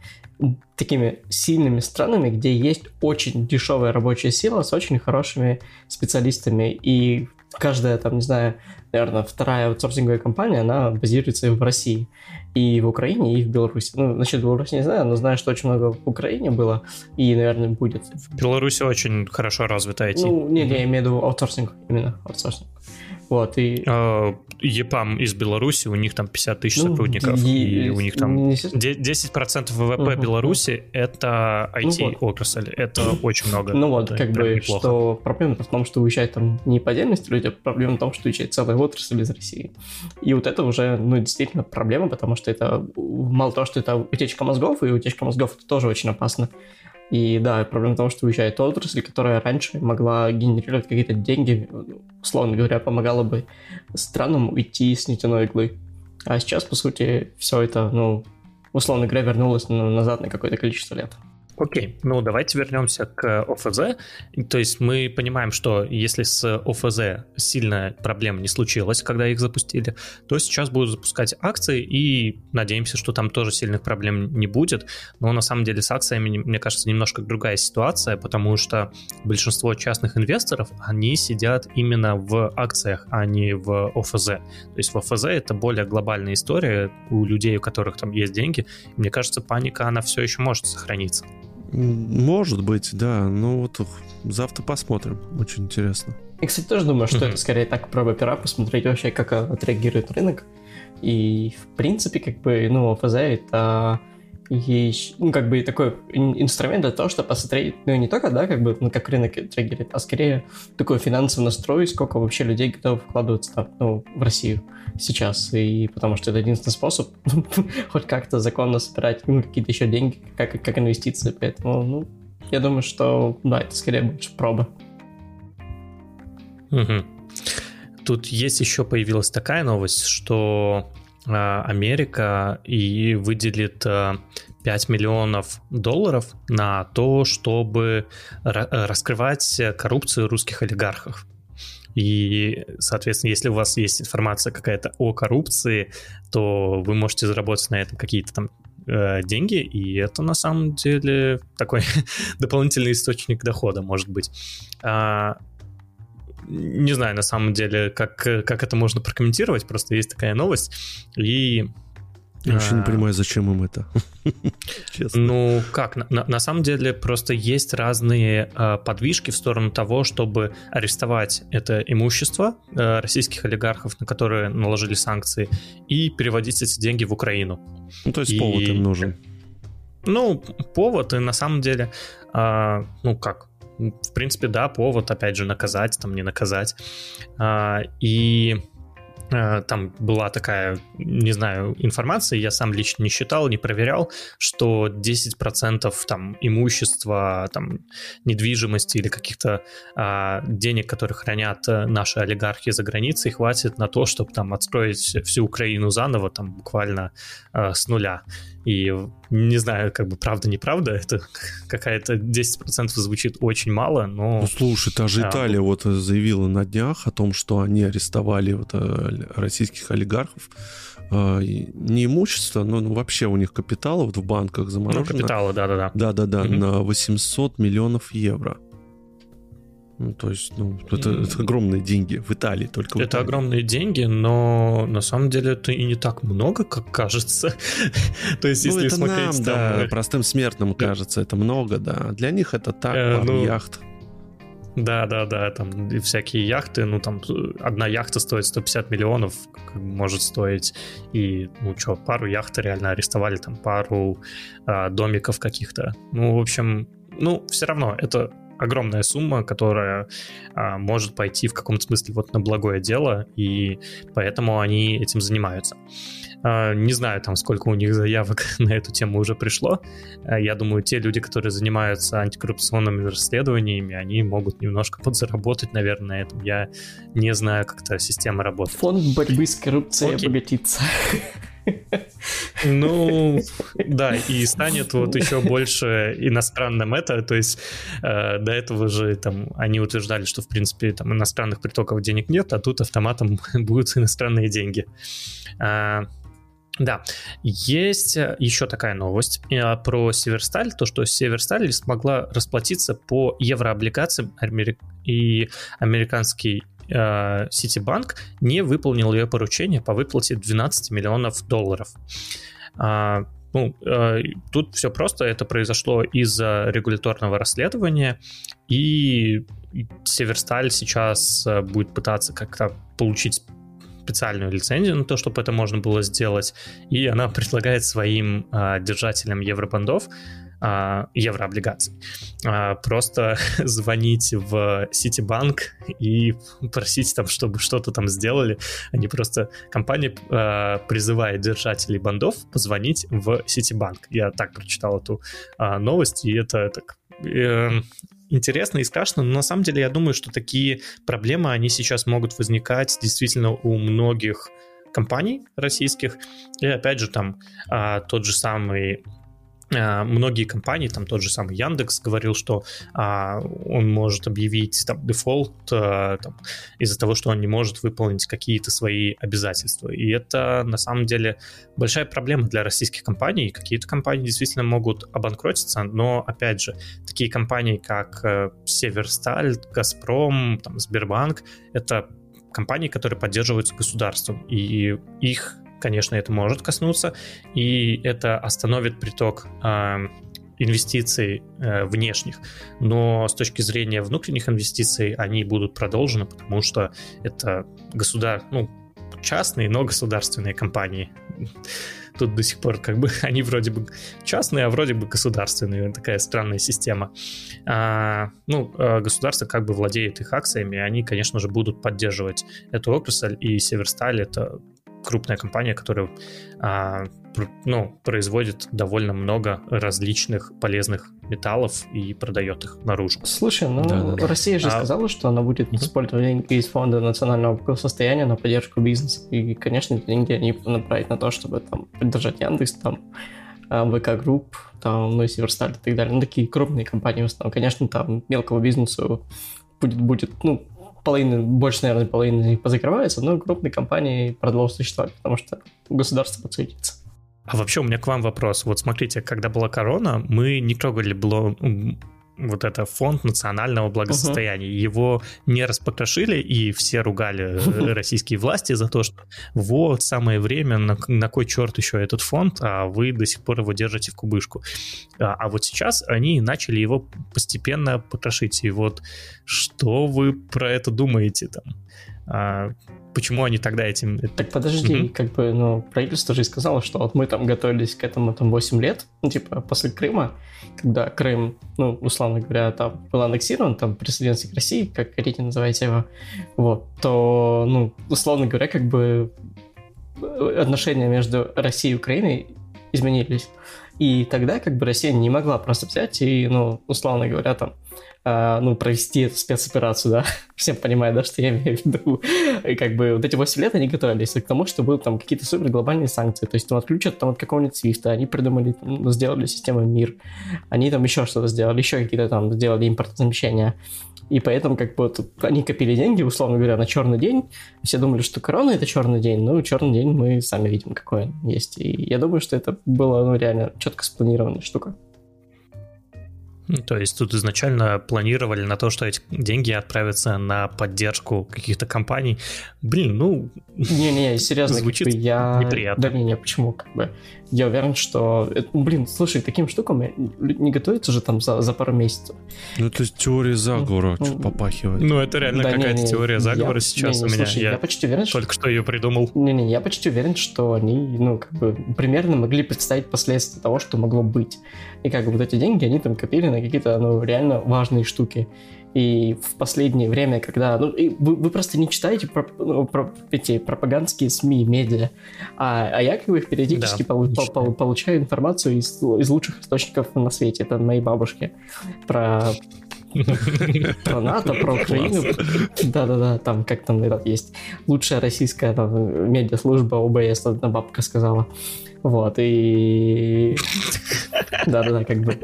такими сильными странами, где есть очень дешевая рабочая сила с очень хорошими специалистами. И каждая, там, не знаю, наверное, вторая аутсорсинговая компания, она базируется в России. И в Украине, и в Беларуси. Ну, насчет Беларуси не знаю, но знаю, что очень много в Украине было, и, наверное, будет. В Беларуси очень хорошо развита IT. Ну, нет, я имею в виду аутсорсинг, именно аутсорсинг. Вот, и... А, EPAM из Беларуси, у них там 50 тысяч ну, сотрудников, и, и у них там 10% ВВП угу. Беларуси — это IT-отрасль, ну, вот. это очень много. Ну вот, как бы, неплохо. что проблема в том, что уезжают там не по отдельности люди, а проблема в том, что уезжает целая отрасль из России. И вот это уже, ну, действительно проблема, потому что это мало того, что это утечка мозгов, и утечка мозгов это тоже очень опасно. И да, проблема в том, что уезжает отрасль, которая раньше могла генерировать какие-то деньги, условно говоря, помогала бы странам уйти с нефтяной иглы. А сейчас, по сути, все это, ну, условно говоря, вернулось назад на какое-то количество лет. Окей, ну давайте вернемся к ОФЗ. То есть мы понимаем, что если с ОФЗ сильная проблема не случилась, когда их запустили, то сейчас будут запускать акции и надеемся, что там тоже сильных проблем не будет. Но на самом деле с акциями, мне кажется, немножко другая ситуация, потому что большинство частных инвесторов, они сидят именно в акциях, а не в ОФЗ. То есть в ОФЗ это более глобальная история у людей, у которых там есть деньги. мне кажется, паника, она все еще может сохраниться. Может быть, да. Ну вот завтра посмотрим. Очень интересно. Я, кстати, тоже думаю, что это скорее так проба пера, посмотреть вообще, как отреагирует рынок. И, в принципе, как бы, ну, ОФЗ это есть, ну, как бы такой инструмент для того, чтобы посмотреть, ну, не только, да, как бы, ну, как рынок реагирует, а скорее такой финансовый настрой, сколько вообще людей готовы вкладываться там, ну, в Россию сейчас, и потому что это единственный способ хоть как-то законно собирать ну, какие-то еще деньги, как, как инвестиции, поэтому, ну, я думаю, что, да, это скорее больше проба. Тут есть еще появилась такая новость, что Америка и выделит 5 а, миллионов долларов на то, чтобы раскрывать коррупцию русских олигархов. И, соответственно, если у вас есть информация какая-то о коррупции, то вы можете заработать на этом какие-то там э, деньги, и это на самом деле такой дополнительный источник дохода, может быть. А, не знаю, на самом деле, как, как это можно прокомментировать, просто есть такая новость, и... Я вообще не а, понимаю, зачем им это. Честно. Ну, как? На, на самом деле просто есть разные э, подвижки в сторону того, чтобы арестовать это имущество э, российских олигархов, на которые наложили санкции, и переводить эти деньги в Украину. Ну, то есть и... повод им нужен. Ну, повод, и на самом деле, э, ну как, в принципе, да, повод, опять же, наказать, там, не наказать. А, и а, там была такая, не знаю, информация, я сам лично не считал, не проверял, что 10% там имущества, там, недвижимости или каких-то а, денег, которые хранят э, наши олигархи за границей, хватит на то, чтобы там отстроить всю Украину заново, там, буквально а, с нуля. И не знаю, как бы правда-неправда, это какая-то 10% звучит очень мало, но... Ну, слушай, та же Италия вот заявила на днях о том, что они арестовали вот э, российских олигархов, а, не имущество, но ну, вообще у них капитал вот в банках заморожено. Ну, капиталы, да-да-да. Да-да-да, угу. на 800 миллионов евро. Ну, то есть, ну, это, это огромные деньги в Италии только. это Италии. огромные деньги, но на самом деле это и не так много, как кажется. то есть, ну, если это смотреть нам, там... да, простым смертным кажется, это много, да. Для них это так, э, ну, яхт. Да, да, да, там всякие яхты, ну там одна яхта стоит 150 миллионов, может стоить, и ну что, пару яхт реально арестовали, там пару а, домиков каких-то. Ну, в общем, ну, все равно это огромная сумма, которая а, может пойти в каком-то смысле вот на благое дело, и поэтому они этим занимаются. А, не знаю, там, сколько у них заявок на эту тему уже пришло. А, я думаю, те люди, которые занимаются антикоррупционными расследованиями, они могут немножко подзаработать, наверное, на этом. Я не знаю, как эта система работает. Фонд борьбы с коррупцией Окей. обогатится. Ну, да, и станет вот еще больше иностранным это, то есть э, до этого же там они утверждали, что в принципе там иностранных притоков денег нет, а тут автоматом будут иностранные деньги. А, да, есть еще такая новость э, про Северсталь, то, что Северсталь смогла расплатиться по еврооблигациям и американский Ситибанк э, не выполнил ее поручение по выплате 12 миллионов долларов. А, ну, э, тут все просто, это произошло из-за регуляторного расследования, и Северсталь сейчас э, будет пытаться как-то получить специальную лицензию на то, чтобы это можно было сделать, и она предлагает своим держателям евробандов а, еврооблигаций. А, просто звонить в Ситибанк и просить там, чтобы что-то там сделали. Они просто... Компания а, призывает держателей бандов позвонить в Ситибанк. Я так прочитал эту новость, и это так э, интересно и страшно, но на самом деле я думаю, что такие проблемы, они сейчас могут возникать действительно у многих компаний российских. И опять же там тот же самый многие компании, там тот же самый Яндекс говорил, что а, он может объявить там дефолт а, там, из-за того, что он не может выполнить какие-то свои обязательства. И это на самом деле большая проблема для российских компаний. Какие-то компании действительно могут обанкротиться, но опять же, такие компании, как э, Северсталь, Газпром, там, Сбербанк, это компании, которые поддерживаются государством, и их конечно, это может коснуться, и это остановит приток э, инвестиций э, внешних. Но с точки зрения внутренних инвестиций они будут продолжены, потому что это государ, ну, частные, но государственные компании. Тут до сих пор как бы они вроде бы частные, а вроде бы государственные. Такая странная система. А, ну, а государство как бы владеет их акциями, они, конечно же, будут поддерживать эту отрасль, и Северсталь это крупная компания, которая а, ну, производит довольно много различных полезных металлов и продает их наружу. Слушай, ну да, да, да. Россия же а... сказала, что она будет использовать деньги из фонда национального благосостояния на поддержку бизнеса. И, конечно, деньги они направить на то, чтобы там поддержать Яндекс, там а, VK Group, там, ну и Северсталь и так далее. Ну, такие крупные компании в основном. Конечно, там мелкого бизнесу будет, будет ну, половина, больше, наверное, половины позакрывается, но крупные компании продолжат существовать, потому что государство подсуетится. А вообще у меня к вам вопрос. Вот смотрите, когда была корона, мы не трогали было вот это фонд национального благосостояния. Uh-huh. Его не распотрошили, и все ругали российские власти за то, что вот, самое время, на, на кой черт еще этот фонд, а вы до сих пор его держите в кубышку. А, а вот сейчас они начали его постепенно потрошить. И вот что вы про это думаете там? А, почему они тогда этим... Так подожди, угу. как бы, ну, правительство же сказало, что вот мы там готовились к этому там 8 лет, ну, типа, после Крыма, когда Крым, ну, условно говоря, там был аннексирован, там присоединился к России, как хотите называйте его, вот, то, ну, условно говоря, как бы отношения между Россией и Украиной изменились. И тогда как бы Россия не могла просто взять и, ну, условно говоря, там, а, ну, провести эту спецоперацию, да, всем понимают, да, что я имею в виду. И как бы вот эти 8 лет они готовились к тому, что будут там какие-то супер глобальные санкции, то есть там отключат там от какого-нибудь свифта, они придумали, ну, сделали систему МИР, они там еще что-то сделали, еще какие-то там сделали импортозамещения. И поэтому как бы вот, они копили деньги, условно говоря, на черный день. Все думали, что корона это черный день. Ну, черный день мы сами видим, какой он есть. И я думаю, что это было ну, реально четко спланированная штука. Ну, то есть тут изначально планировали на то, что эти деньги отправятся на поддержку каких-то компаний. Блин, ну... Не-не, серьезно, звучит как бы я... неприятно. Да не-не, почему? Как бы я уверен, что... Блин, слушай, таким штукам не готовится же там за, за пару месяцев. Ну, это теория заговора, ну, что попахивает. Ну, это реально да, какая-то не, не, теория заговора я, сейчас не, не, у меня. Слушай, я, я почти уверен, только что... что ее придумал. Не-не, я почти уверен, что они, ну, как бы, примерно могли представить последствия того, что могло быть. И как бы вот эти деньги, они там копили на какие-то, ну, реально важные штуки. И в последнее время, когда... Ну, вы, вы просто не читаете про, ну, про эти пропагандские СМИ, медиа, а, а я как бы периодически да, полу, по, по, получаю информацию из, из лучших источников на свете. Это мои бабушки. Про про НАТО, про Украину. Да-да-да, там как там этот есть лучшая российская там, медиаслужба ОБС, одна бабка сказала. Вот, и... Да-да-да, как бы...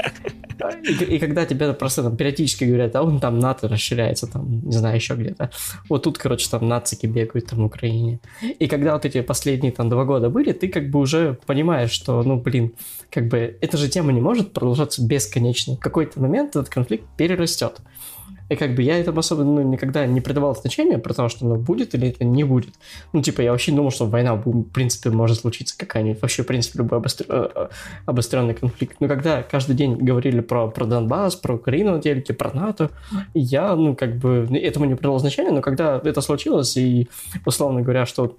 И, и когда тебе просто там периодически говорят, а он там НАТО расширяется, там, не знаю, еще где-то. Вот тут, короче, там нацики бегают там в Украине. И когда вот эти последние там два года были, ты как бы уже понимаешь, что, ну, блин, как бы эта же тема не может продолжаться бесконечно. В какой-то момент этот конфликт перерастет. И как бы я этому особо ну, никогда не придавал значения, потому что ну, будет или это не будет. Ну, типа, я вообще думал, что война, в принципе, может случиться какая-нибудь. Вообще, в принципе, любой обостр... Э, э, обостренный конфликт. Но когда каждый день говорили про, про Донбасс, про Украину на телеке, про НАТО, я, ну, как бы, этому не придавал значения, но когда это случилось, и, условно говоря, что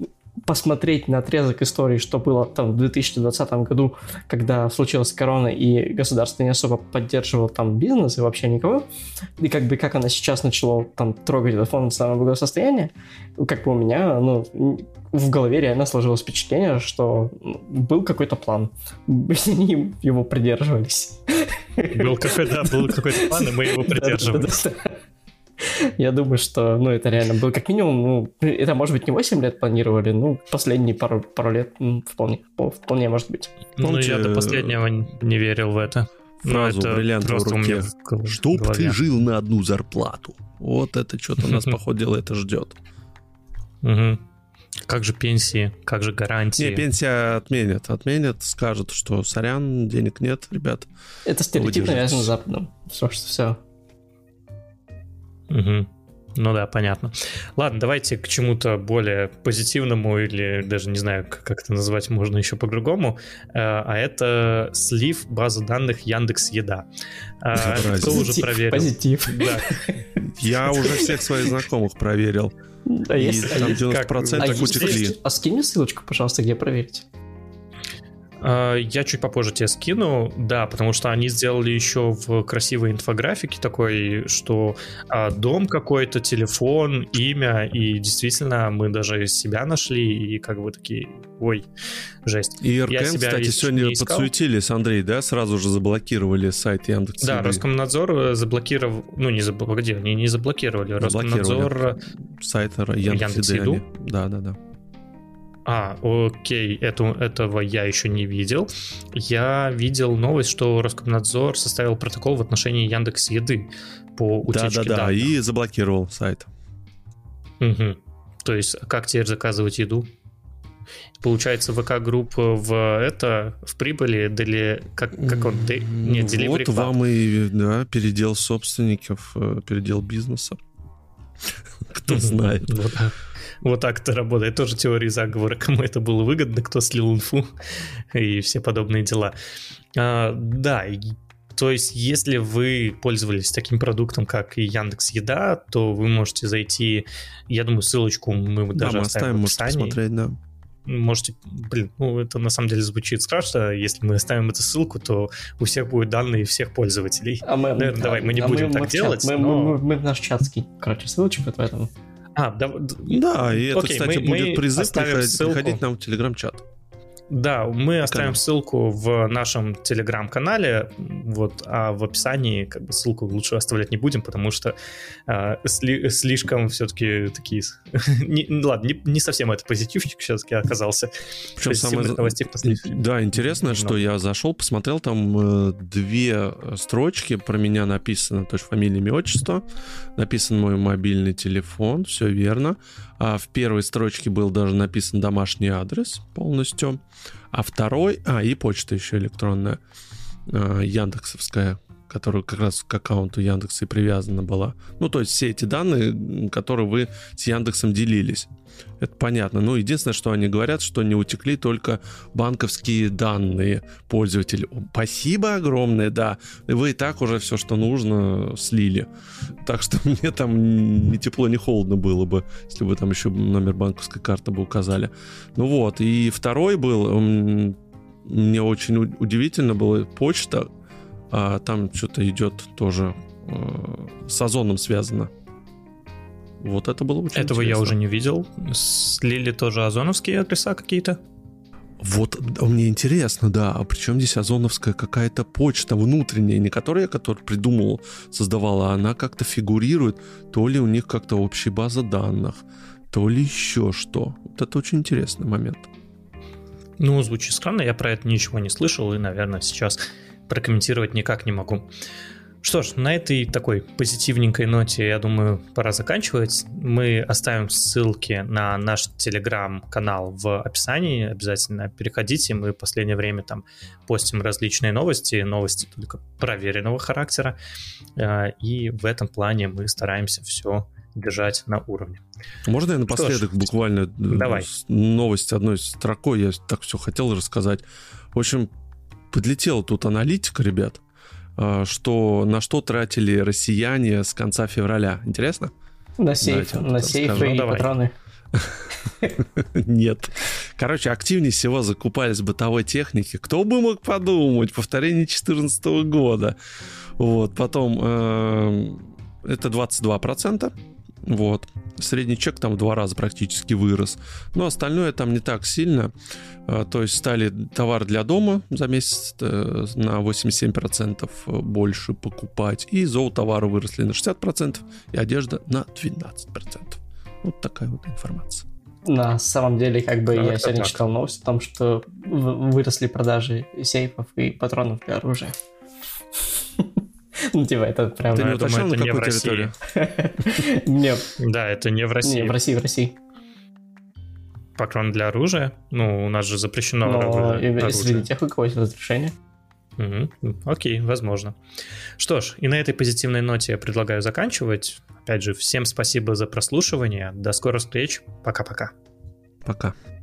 посмотреть на отрезок истории, что было там в 2020 году, когда случилась корона и государство не особо поддерживало там бизнес и вообще никого, и как бы как она сейчас начала там трогать этот фонд национального благосостояния, как бы у меня, ну, в голове реально сложилось впечатление, что был какой-то план. Они его придерживались. Был какой-то, был какой-то план, и мы его придерживались. Я думаю, что, ну, это реально было как минимум, ну, это, может быть, не 8 лет планировали, ну, последние пару, пару лет ну, вполне, вполне может быть. Ну, я до последнего не верил в это. Фразу ну, бриллиантовой руке. Чтоб ты жил на одну зарплату. Вот это что-то нас, походу, дела это ждет. Угу. Как же пенсии, как же гарантии? Не, пенсия отменят. Отменят, скажут, что сорян, денег нет, ребят. Это стереотип навязан Западом. Все, что все. Угу. Ну да, понятно. Ладно, давайте к чему-то более позитивному или даже не знаю, как это назвать можно еще по-другому. Э, а это слив базы данных Яндекс Еда. А, кто уже проверил? Позитив. Да. Я уже всех своих знакомых проверил. А и если, там 90% как, утекли. А скинь мне ссылочку, пожалуйста, где проверить. А, я чуть попозже тебе скину, да, потому что они сделали еще в красивой инфографике такой, что а, дом какой-то, телефон, имя, и действительно мы даже себя нашли, и как бы такие, ой, жесть. И РКМ, кстати, сегодня подсуетились, Андрей, да, сразу же заблокировали сайт Яндекс. Да, Роскомнадзор э, заблокировал, ну не заблокировал, погоди, они не заблокировали, Роскомнадзор... Сайт Яндекс.Еды. Да, да, да. А, окей, эту, этого я еще не видел. Я видел новость, что Роскомнадзор составил протокол в отношении Яндекс Еды по утечке Да-да-да, данных. и заблокировал сайт. Угу. То есть, как теперь заказывать еду? Получается, ВК-групп в это, в прибыли, дали, как, как он, де, нет, Вот Club. вам и да, передел собственников, э, передел бизнеса. Кто знает. Вот вот так это работает. Тоже теория заговора, кому это было выгодно, кто слил инфу и все подобные дела. А, да, то есть, если вы пользовались таким продуктом, как и Яндекс Еда, то вы можете зайти, я думаю, ссылочку мы даже да, мы оставим, в описании. посмотреть, да. Можете, блин, ну это на самом деле звучит страшно. Если мы оставим эту ссылку, то у всех будут данные всех пользователей. А мы, Наверное, а, давай мы не а будем мы, так мы делать. Мы, но... мы, мы, мы в наш чат скинь, короче, ссылочку этом. А, да, да и это, Окей, кстати, мы, будет мы призыв приходить, приходить нам в телеграм-чат. Да, мы оставим ссылку в нашем телеграм-канале, вот, а в описании как бы ссылку лучше оставлять не будем, потому что э, сли, слишком все-таки такие... не, ладно, не, не совсем это позитивчик все-таки оказался. Причем самое... новостей Да, интересно, Но. что я зашел, посмотрел, там э, две строчки про меня написано, то есть фамилия, имя, отчество, написан мой мобильный телефон, все верно. А в первой строчке был даже написан домашний адрес полностью. А второй, а, и почта еще электронная, э, Яндексовская, которая как раз к аккаунту Яндекса и привязана была. Ну, то есть все эти данные, которые вы с Яндексом делились. Это понятно. Ну, единственное, что они говорят, что не утекли только банковские данные пользователей. Спасибо огромное, да. Вы и так уже все, что нужно, слили. Так что мне там ни тепло, ни холодно было бы, если бы там еще номер банковской карты бы указали. Ну вот. И второй был, мне очень удивительно было, почта, а там что-то идет тоже э, с озоном связано. Вот это было очень Этого интересно. я уже не видел. Слили тоже озоновские адреса какие-то? Вот мне интересно, да, а причем здесь озоновская какая-то почта внутренняя, не которая, которую придумал, создавала, а она как-то фигурирует, то ли у них как-то общая база данных, то ли еще что. Вот это очень интересный момент. Ну, звучит странно, я про это ничего не слышал и, наверное, сейчас прокомментировать никак не могу. Что ж, на этой такой позитивненькой ноте, я думаю, пора заканчивать. Мы оставим ссылки на наш телеграм-канал в описании. Обязательно переходите. Мы в последнее время там постим различные новости, новости только проверенного характера. Э, и в этом плане мы стараемся все держать на уровне. Можно я напоследок ж, буквально э, давай. новость одной строкой? Я так все хотел рассказать. В общем, подлетела тут аналитика, ребят Э, что на что тратили россияне с конца февраля. Интересно? На сейф, Давайте, на сейфы ну, и давай. патроны. Нет. Короче, активнее всего закупались бытовой техники. Кто бы мог подумать? Повторение 2014 года. Вот, потом э, это 22%. Вот. Средний чек там в два раза практически вырос. Но остальное там не так сильно. А, то есть стали товар для дома за месяц э, на 87% больше покупать. И зоотовары выросли на 60%, и одежда на 12%. Вот такая вот информация. На самом деле, как бы я сегодня так. читал новость о том, что выросли продажи сейфов и патронов для оружия. Ну, типа, это прям... Ты не уточнял, на какой территории? Нет. Да, это не в России. Не, в России, в России. Патрон для оружия? Ну, у нас же запрещено Но среди тех, у кого есть разрешение. Угу. Окей, возможно. Что ж, и на этой позитивной ноте я предлагаю заканчивать. Опять же, всем спасибо за прослушивание. До скорых встреч. Пока-пока. Пока. -пока. Пока.